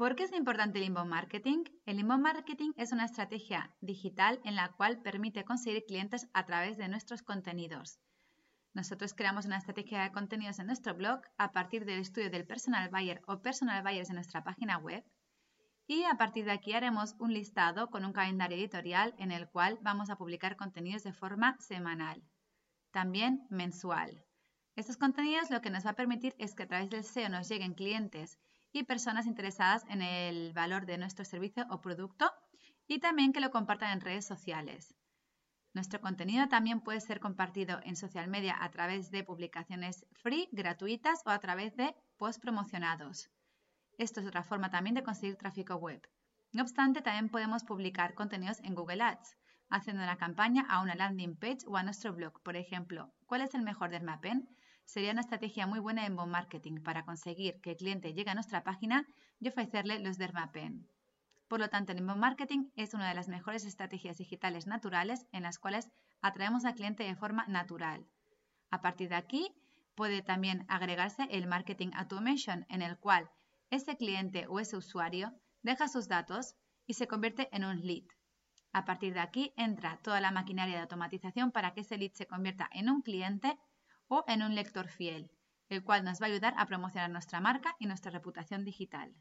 ¿Por qué es importante el inbound marketing? El inbound marketing es una estrategia digital en la cual permite conseguir clientes a través de nuestros contenidos. Nosotros creamos una estrategia de contenidos en nuestro blog a partir del estudio del personal buyer o personal buyers en nuestra página web y a partir de aquí haremos un listado con un calendario editorial en el cual vamos a publicar contenidos de forma semanal, también mensual. Estos contenidos lo que nos va a permitir es que a través del SEO nos lleguen clientes y personas interesadas en el valor de nuestro servicio o producto y también que lo compartan en redes sociales. Nuestro contenido también puede ser compartido en social media a través de publicaciones free, gratuitas o a través de post promocionados. Esto es otra forma también de conseguir tráfico web. No obstante, también podemos publicar contenidos en Google Ads, haciendo una campaña a una landing page o a nuestro blog. Por ejemplo, ¿cuál es el mejor Dermapen? Sería una estrategia muy buena en Bon Marketing para conseguir que el cliente llegue a nuestra página y ofrecerle los Dermapen. Por lo tanto, el inbound marketing es una de las mejores estrategias digitales naturales en las cuales atraemos al cliente de forma natural. A partir de aquí, puede también agregarse el marketing automation, en el cual ese cliente o ese usuario deja sus datos y se convierte en un lead. A partir de aquí entra toda la maquinaria de automatización para que ese lead se convierta en un cliente o en un lector fiel, el cual nos va a ayudar a promocionar nuestra marca y nuestra reputación digital.